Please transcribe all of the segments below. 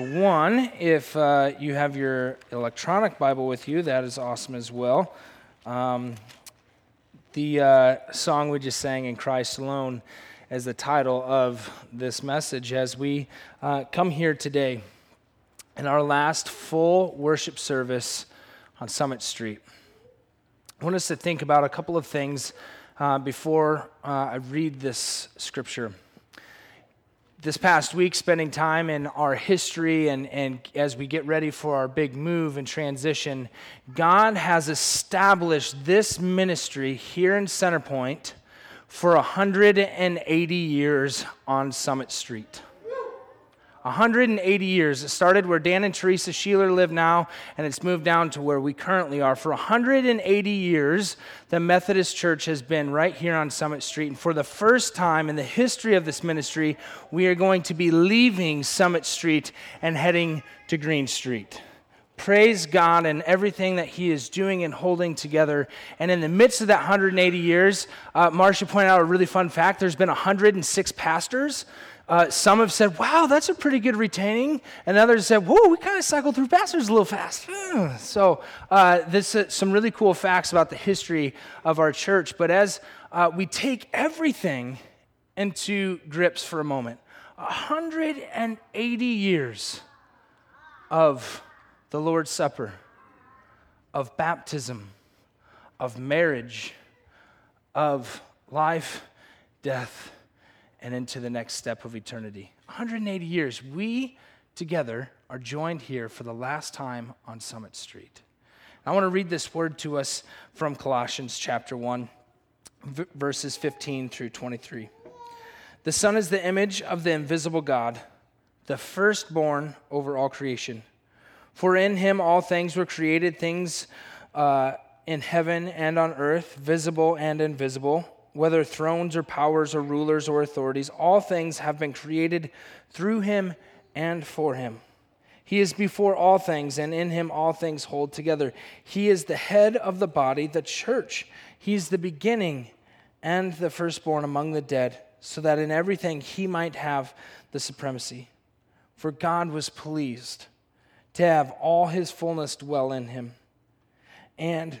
1. If uh, you have your electronic Bible with you, that is awesome as well. Um, the uh, song we just sang in Christ Alone as the title of this message as we uh, come here today in our last full worship service on Summit Street. I want us to think about a couple of things uh, before uh, I read this scripture this past week spending time in our history and, and as we get ready for our big move and transition, God has established this ministry here in Centerpoint for 180 years on Summit Street. 180 years. It started where Dan and Teresa Sheeler live now, and it's moved down to where we currently are. For 180 years, the Methodist Church has been right here on Summit Street. And for the first time in the history of this ministry, we are going to be leaving Summit Street and heading to Green Street. Praise God and everything that He is doing and holding together. And in the midst of that 180 years, uh, Marcia pointed out a really fun fact there's been 106 pastors. Uh, some have said, wow, that's a pretty good retaining. And others said, whoa, we kind of cycled through pastors a little fast. Hmm. So, uh, this is some really cool facts about the history of our church. But as uh, we take everything into grips for a moment, 180 years of the Lord's Supper, of baptism, of marriage, of life, death, and into the next step of eternity. 180 years. We together are joined here for the last time on Summit Street. I want to read this word to us from Colossians chapter 1, v- verses 15 through 23. The Son is the image of the invisible God, the firstborn over all creation. For in him all things were created, things uh, in heaven and on earth, visible and invisible whether thrones or powers or rulers or authorities, all things have been created through him and for him. He is before all things, and in him all things hold together. He is the head of the body, the church. He is the beginning and the firstborn among the dead, so that in everything he might have the supremacy. For God was pleased to have all his fullness dwell in him. And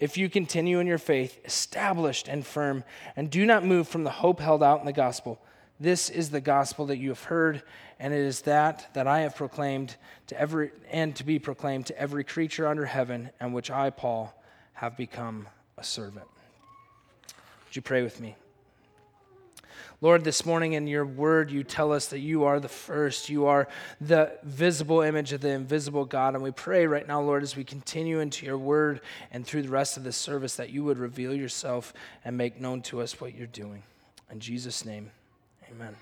if you continue in your faith, established and firm, and do not move from the hope held out in the gospel. This is the gospel that you have heard, and it is that that I have proclaimed to every and to be proclaimed to every creature under heaven, and which I, Paul, have become a servant. Would you pray with me? Lord, this morning in your word, you tell us that you are the first. You are the visible image of the invisible God. And we pray right now, Lord, as we continue into your word and through the rest of this service, that you would reveal yourself and make known to us what you're doing. In Jesus' name, amen.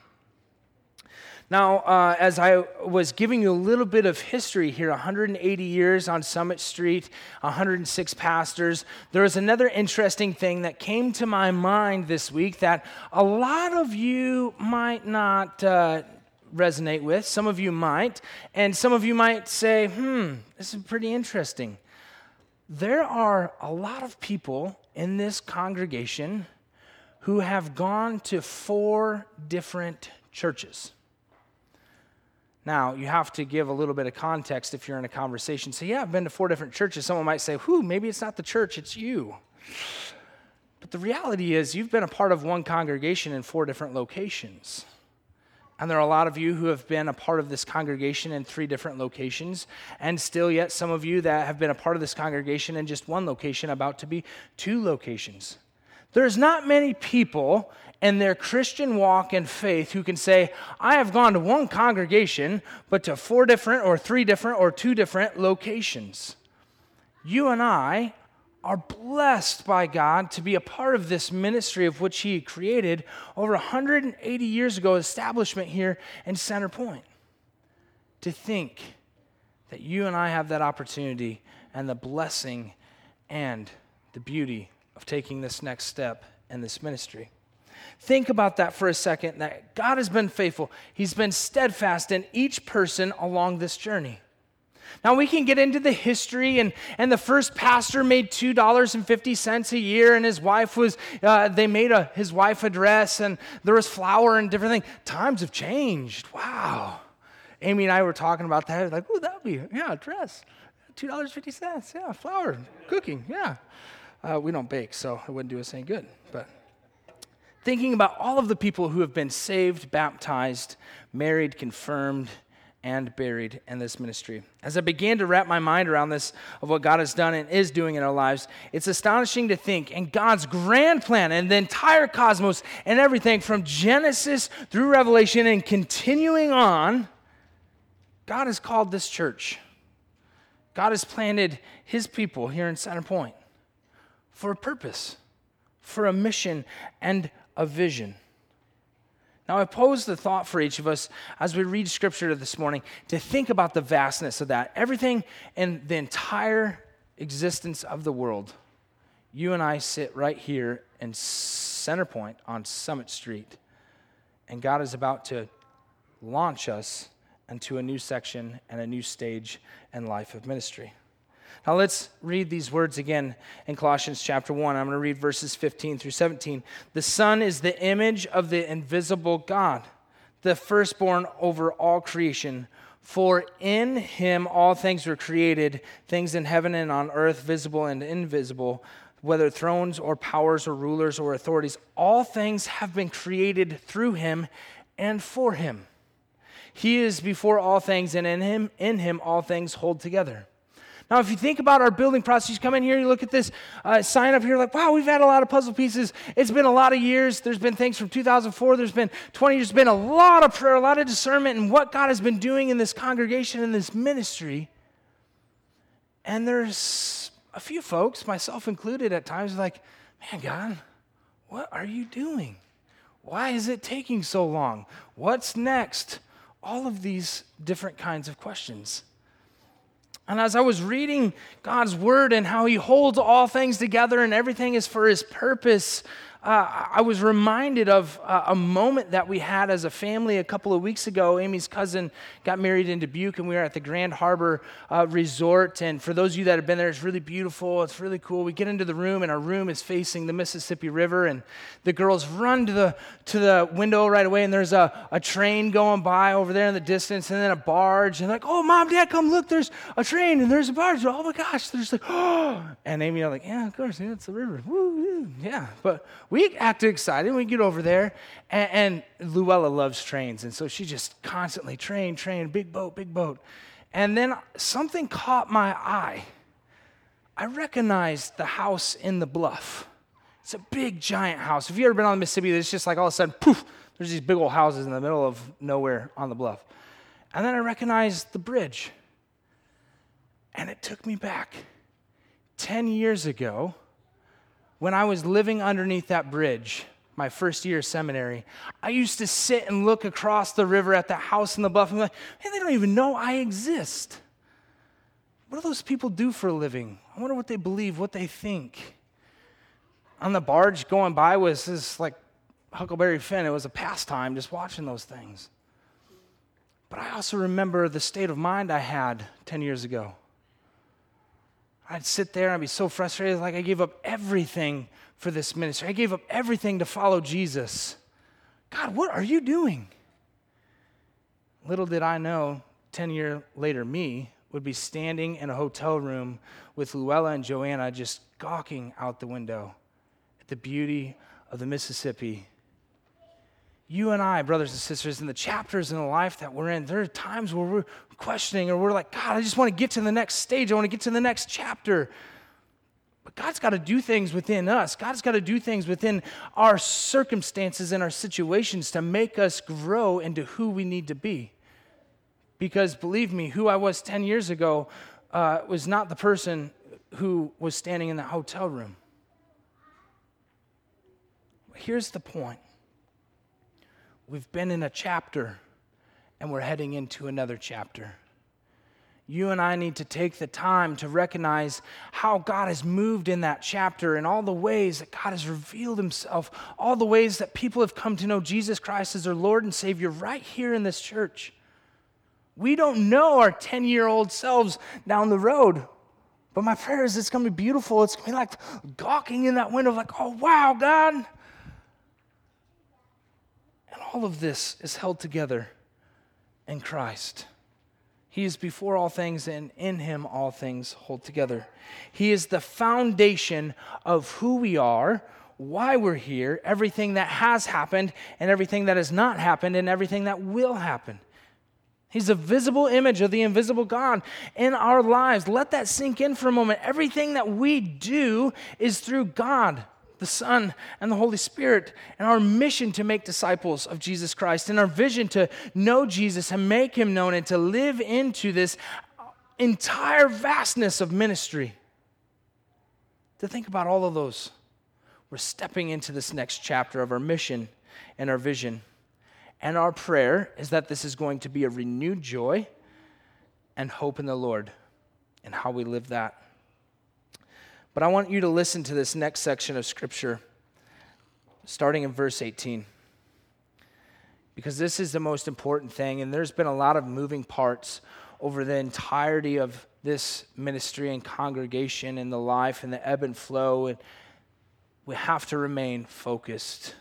Now, uh, as I was giving you a little bit of history here 180 years on Summit Street, 106 pastors, there was another interesting thing that came to my mind this week that a lot of you might not. Uh, resonate with, some of you might, and some of you might say, hmm, this is pretty interesting. There are a lot of people in this congregation who have gone to four different churches. Now, you have to give a little bit of context if you're in a conversation. Say, yeah, I've been to four different churches. Someone might say, whew, maybe it's not the church, it's you. But the reality is, you've been a part of one congregation in four different locations. And there are a lot of you who have been a part of this congregation in three different locations, and still yet some of you that have been a part of this congregation in just one location, about to be two locations. There's not many people in their Christian walk and faith who can say, I have gone to one congregation, but to four different or three different or two different locations. You and I are blessed by God to be a part of this ministry of which He created over 180 years ago, establishment here in Center Point. To think that you and I have that opportunity and the blessing and the beauty of taking this next step in this ministry. Think about that for a second that God has been faithful. He's been steadfast in each person along this journey. Now, we can get into the history, and, and the first pastor made $2.50 a year, and his wife was, uh, they made a, his wife a dress, and there was flour and different things. Times have changed. Wow. Amy and I were talking about that. Like, oh, that would be, yeah, a dress. $2.50. Yeah, flour, cooking. Yeah. Uh, we don't bake, so it wouldn't do us any good. But thinking about all of the people who have been saved, baptized, married, confirmed, and buried in this ministry. As I began to wrap my mind around this, of what God has done and is doing in our lives, it's astonishing to think in God's grand plan and the entire cosmos and everything from Genesis through Revelation and continuing on, God has called this church. God has planted his people here in Center Point for a purpose, for a mission, and a vision. Now, I pose the thought for each of us as we read scripture this morning to think about the vastness of that. Everything in the entire existence of the world. You and I sit right here in Center Point on Summit Street, and God is about to launch us into a new section and a new stage in life of ministry. Now let's read these words again in Colossians chapter 1. I'm going to read verses 15 through 17. The Son is the image of the invisible God, the firstborn over all creation. For in him all things were created, things in heaven and on earth, visible and invisible, whether thrones or powers or rulers or authorities. All things have been created through him and for him. He is before all things, and in him, in him all things hold together. Now, if you think about our building process, you come in here, you look at this uh, sign up here, like, wow, we've had a lot of puzzle pieces. It's been a lot of years. There's been things from 2004, there's been 20 years, there's been a lot of prayer, a lot of discernment and what God has been doing in this congregation, in this ministry. And there's a few folks, myself included, at times, like, man, God, what are you doing? Why is it taking so long? What's next? All of these different kinds of questions. And as I was reading God's word and how he holds all things together and everything is for his purpose, uh, I was reminded of uh, a moment that we had as a family a couple of weeks ago. Amy's cousin got married in Dubuque, and we were at the Grand Harbor uh, Resort. And for those of you that have been there, it's really beautiful. It's really cool. We get into the room, and our room is facing the Mississippi River. And the girls run to the to the window right away, and there's a, a train going by over there in the distance, and then a barge. And like, oh, mom, dad, come look! There's a train, and there's a barge. Oh my gosh! There's like, oh, and Amy are like, yeah, of course, yeah, it's the river. Woo, yeah, but we act excited. We get over there, and, and Luella loves trains, and so she just constantly train, train, big boat, big boat. And then something caught my eye. I recognized the house in the bluff. It's a big, giant house. If you ever been on the Mississippi, it's just like all of a sudden, poof, there's these big old houses in the middle of nowhere on the bluff. And then I recognized the bridge. And it took me back 10 years ago when I was living underneath that bridge, my first year of seminary, I used to sit and look across the river at the house in the bluff and be like, man, they don't even know I exist. What do those people do for a living? I wonder what they believe, what they think. On the barge going by was this like Huckleberry Finn. It was a pastime just watching those things. But I also remember the state of mind I had 10 years ago. I'd sit there and I'd be so frustrated, like I gave up everything for this ministry. I gave up everything to follow Jesus. God, what are you doing? Little did I know, 10 years later, me would be standing in a hotel room with Luella and Joanna just gawking out the window at the beauty of the Mississippi you and I, brothers and sisters, in the chapters in the life that we're in, there are times where we're questioning or we're like, God, I just want to get to the next stage. I want to get to the next chapter. But God's got to do things within us. God's got to do things within our circumstances and our situations to make us grow into who we need to be. Because believe me, who I was 10 years ago uh, was not the person who was standing in the hotel room. Here's the point We've been in a chapter and we're heading into another chapter. you and I need to take the time to recognize how God has moved in that chapter and all the ways that God has revealed himself, all the ways that people have come to know Jesus Christ as their Lord and Savior right here in this church. We don't know our 10 year old selves down the road. But my prayer is it's going to be beautiful. It's going to be like gawking in that window, like, oh, wow, God. All of this is held together in Christ. He is before all things, and in him all things hold together. He is the foundation of who we are, why we're here, everything that has happened, and everything that has not happened, and everything that will happen. He's a visible image of the invisible God in our lives. Let that sink in for a moment. Everything that we do is through God the Son, and the Holy Spirit, and our mission to make disciples of Jesus Christ, and our vision to know Jesus and make him known, and to live into this entire vastness of ministry. To think about all of those. We're stepping into this next chapter of our mission and our vision. And our prayer is that this is going to be a renewed joy and hope in the Lord and how we live that. But I want you to listen to this next section of Scripture, starting in verse 18. Because this is the most important thing, and there's been a lot of moving parts over the entirety of this ministry and congregation and the life and the ebb and flow. And we have to remain focused.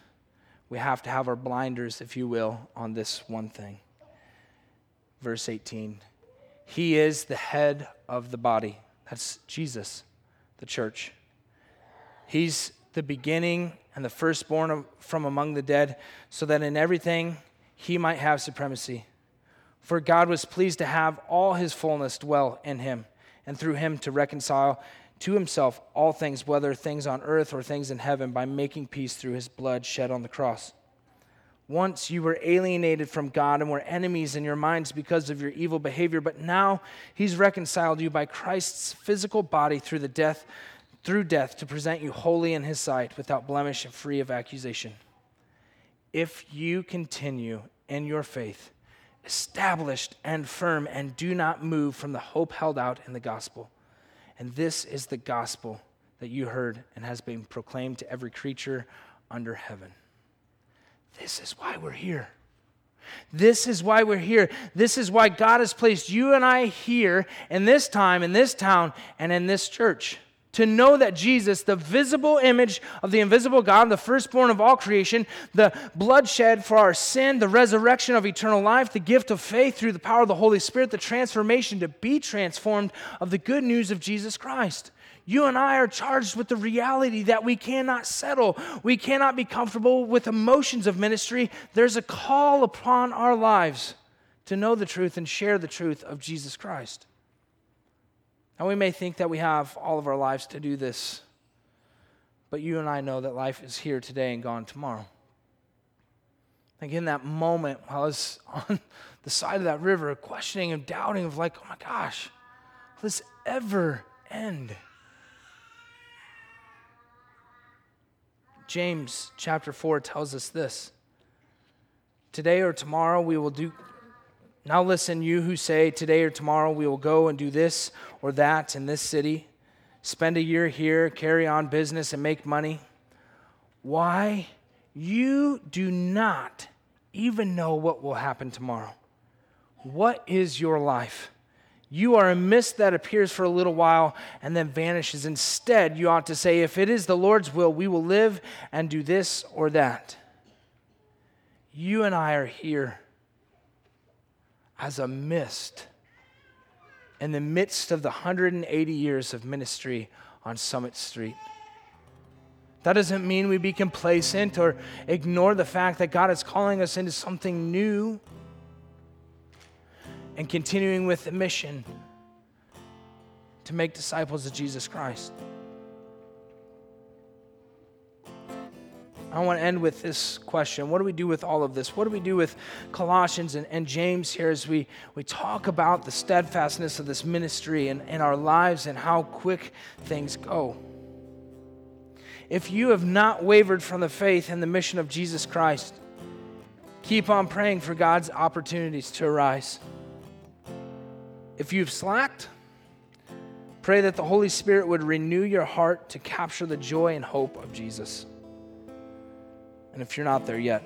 We have to have our blinders, if you will, on this one thing. Verse 18 He is the head of the body. That's Jesus the church. He's the beginning and the firstborn of, from among the dead, so that in everything he might have supremacy. For God was pleased to have all his fullness dwell in him, and through him to reconcile to himself all things, whether things on earth or things in heaven, by making peace through his blood shed on the cross. Once you were alienated from God and were enemies in your minds because of your evil behavior, but now he's reconciled you by Christ's physical body through the death through death to present you holy in his sight without blemish and free of accusation. If you continue in your faith, established and firm and do not move from the hope held out in the gospel. And this is the gospel that you heard and has been proclaimed to every creature under heaven. This is why we're here. This is why we're here. This is why God has placed you and I here in this time, in this town, and in this church. To know that Jesus, the visible image of the invisible God, the firstborn of all creation, the bloodshed for our sin, the resurrection of eternal life, the gift of faith through the power of the Holy Spirit, the transformation to be transformed of the good news of Jesus Christ. You and I are charged with the reality that we cannot settle. We cannot be comfortable with emotions of ministry. There's a call upon our lives to know the truth and share the truth of Jesus Christ. Now, we may think that we have all of our lives to do this, but you and I know that life is here today and gone tomorrow. Like in that moment, while I was on the side of that river, questioning and doubting, of like, oh my gosh, will this ever end? James chapter 4 tells us this Today or tomorrow we will do. Now listen, you who say, Today or tomorrow we will go and do this or that in this city, spend a year here, carry on business, and make money. Why? You do not even know what will happen tomorrow. What is your life? You are a mist that appears for a little while and then vanishes. Instead, you ought to say, If it is the Lord's will, we will live and do this or that. You and I are here as a mist in the midst of the 180 years of ministry on Summit Street. That doesn't mean we be complacent or ignore the fact that God is calling us into something new and continuing with the mission to make disciples of Jesus Christ. I want to end with this question. What do we do with all of this? What do we do with Colossians and, and James here as we, we talk about the steadfastness of this ministry and, and our lives and how quick things go? If you have not wavered from the faith and the mission of Jesus Christ, keep on praying for God's opportunities to arise. If you've slacked, pray that the Holy Spirit would renew your heart to capture the joy and hope of Jesus. And if you're not there yet,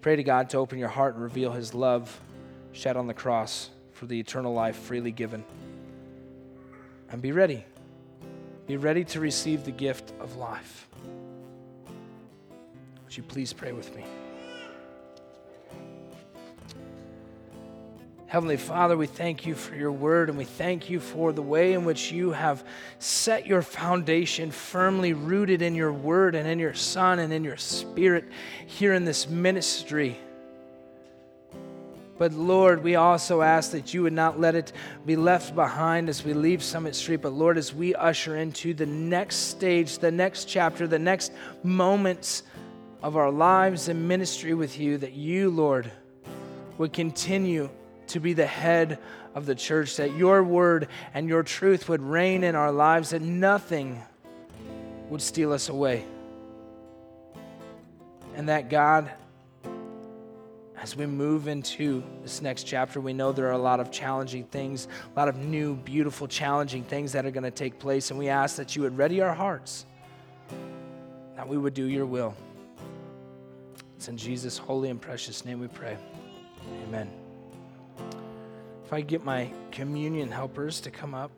pray to God to open your heart and reveal his love shed on the cross for the eternal life freely given. And be ready. Be ready to receive the gift of life. Would you please pray with me? Heavenly Father, we thank you for your word and we thank you for the way in which you have set your foundation firmly rooted in your word and in your Son and in your Spirit here in this ministry. But Lord, we also ask that you would not let it be left behind as we leave Summit Street, but Lord, as we usher into the next stage, the next chapter, the next moments of our lives and ministry with you, that you, Lord, would continue to be the head of the church, that your word and your truth would reign in our lives, that nothing would steal us away. And that God, as we move into this next chapter, we know there are a lot of challenging things, a lot of new, beautiful, challenging things that are going to take place. And we ask that you would ready our hearts, that we would do your will. It's in Jesus' holy and precious name we pray. Amen. If I get my communion helpers to come up.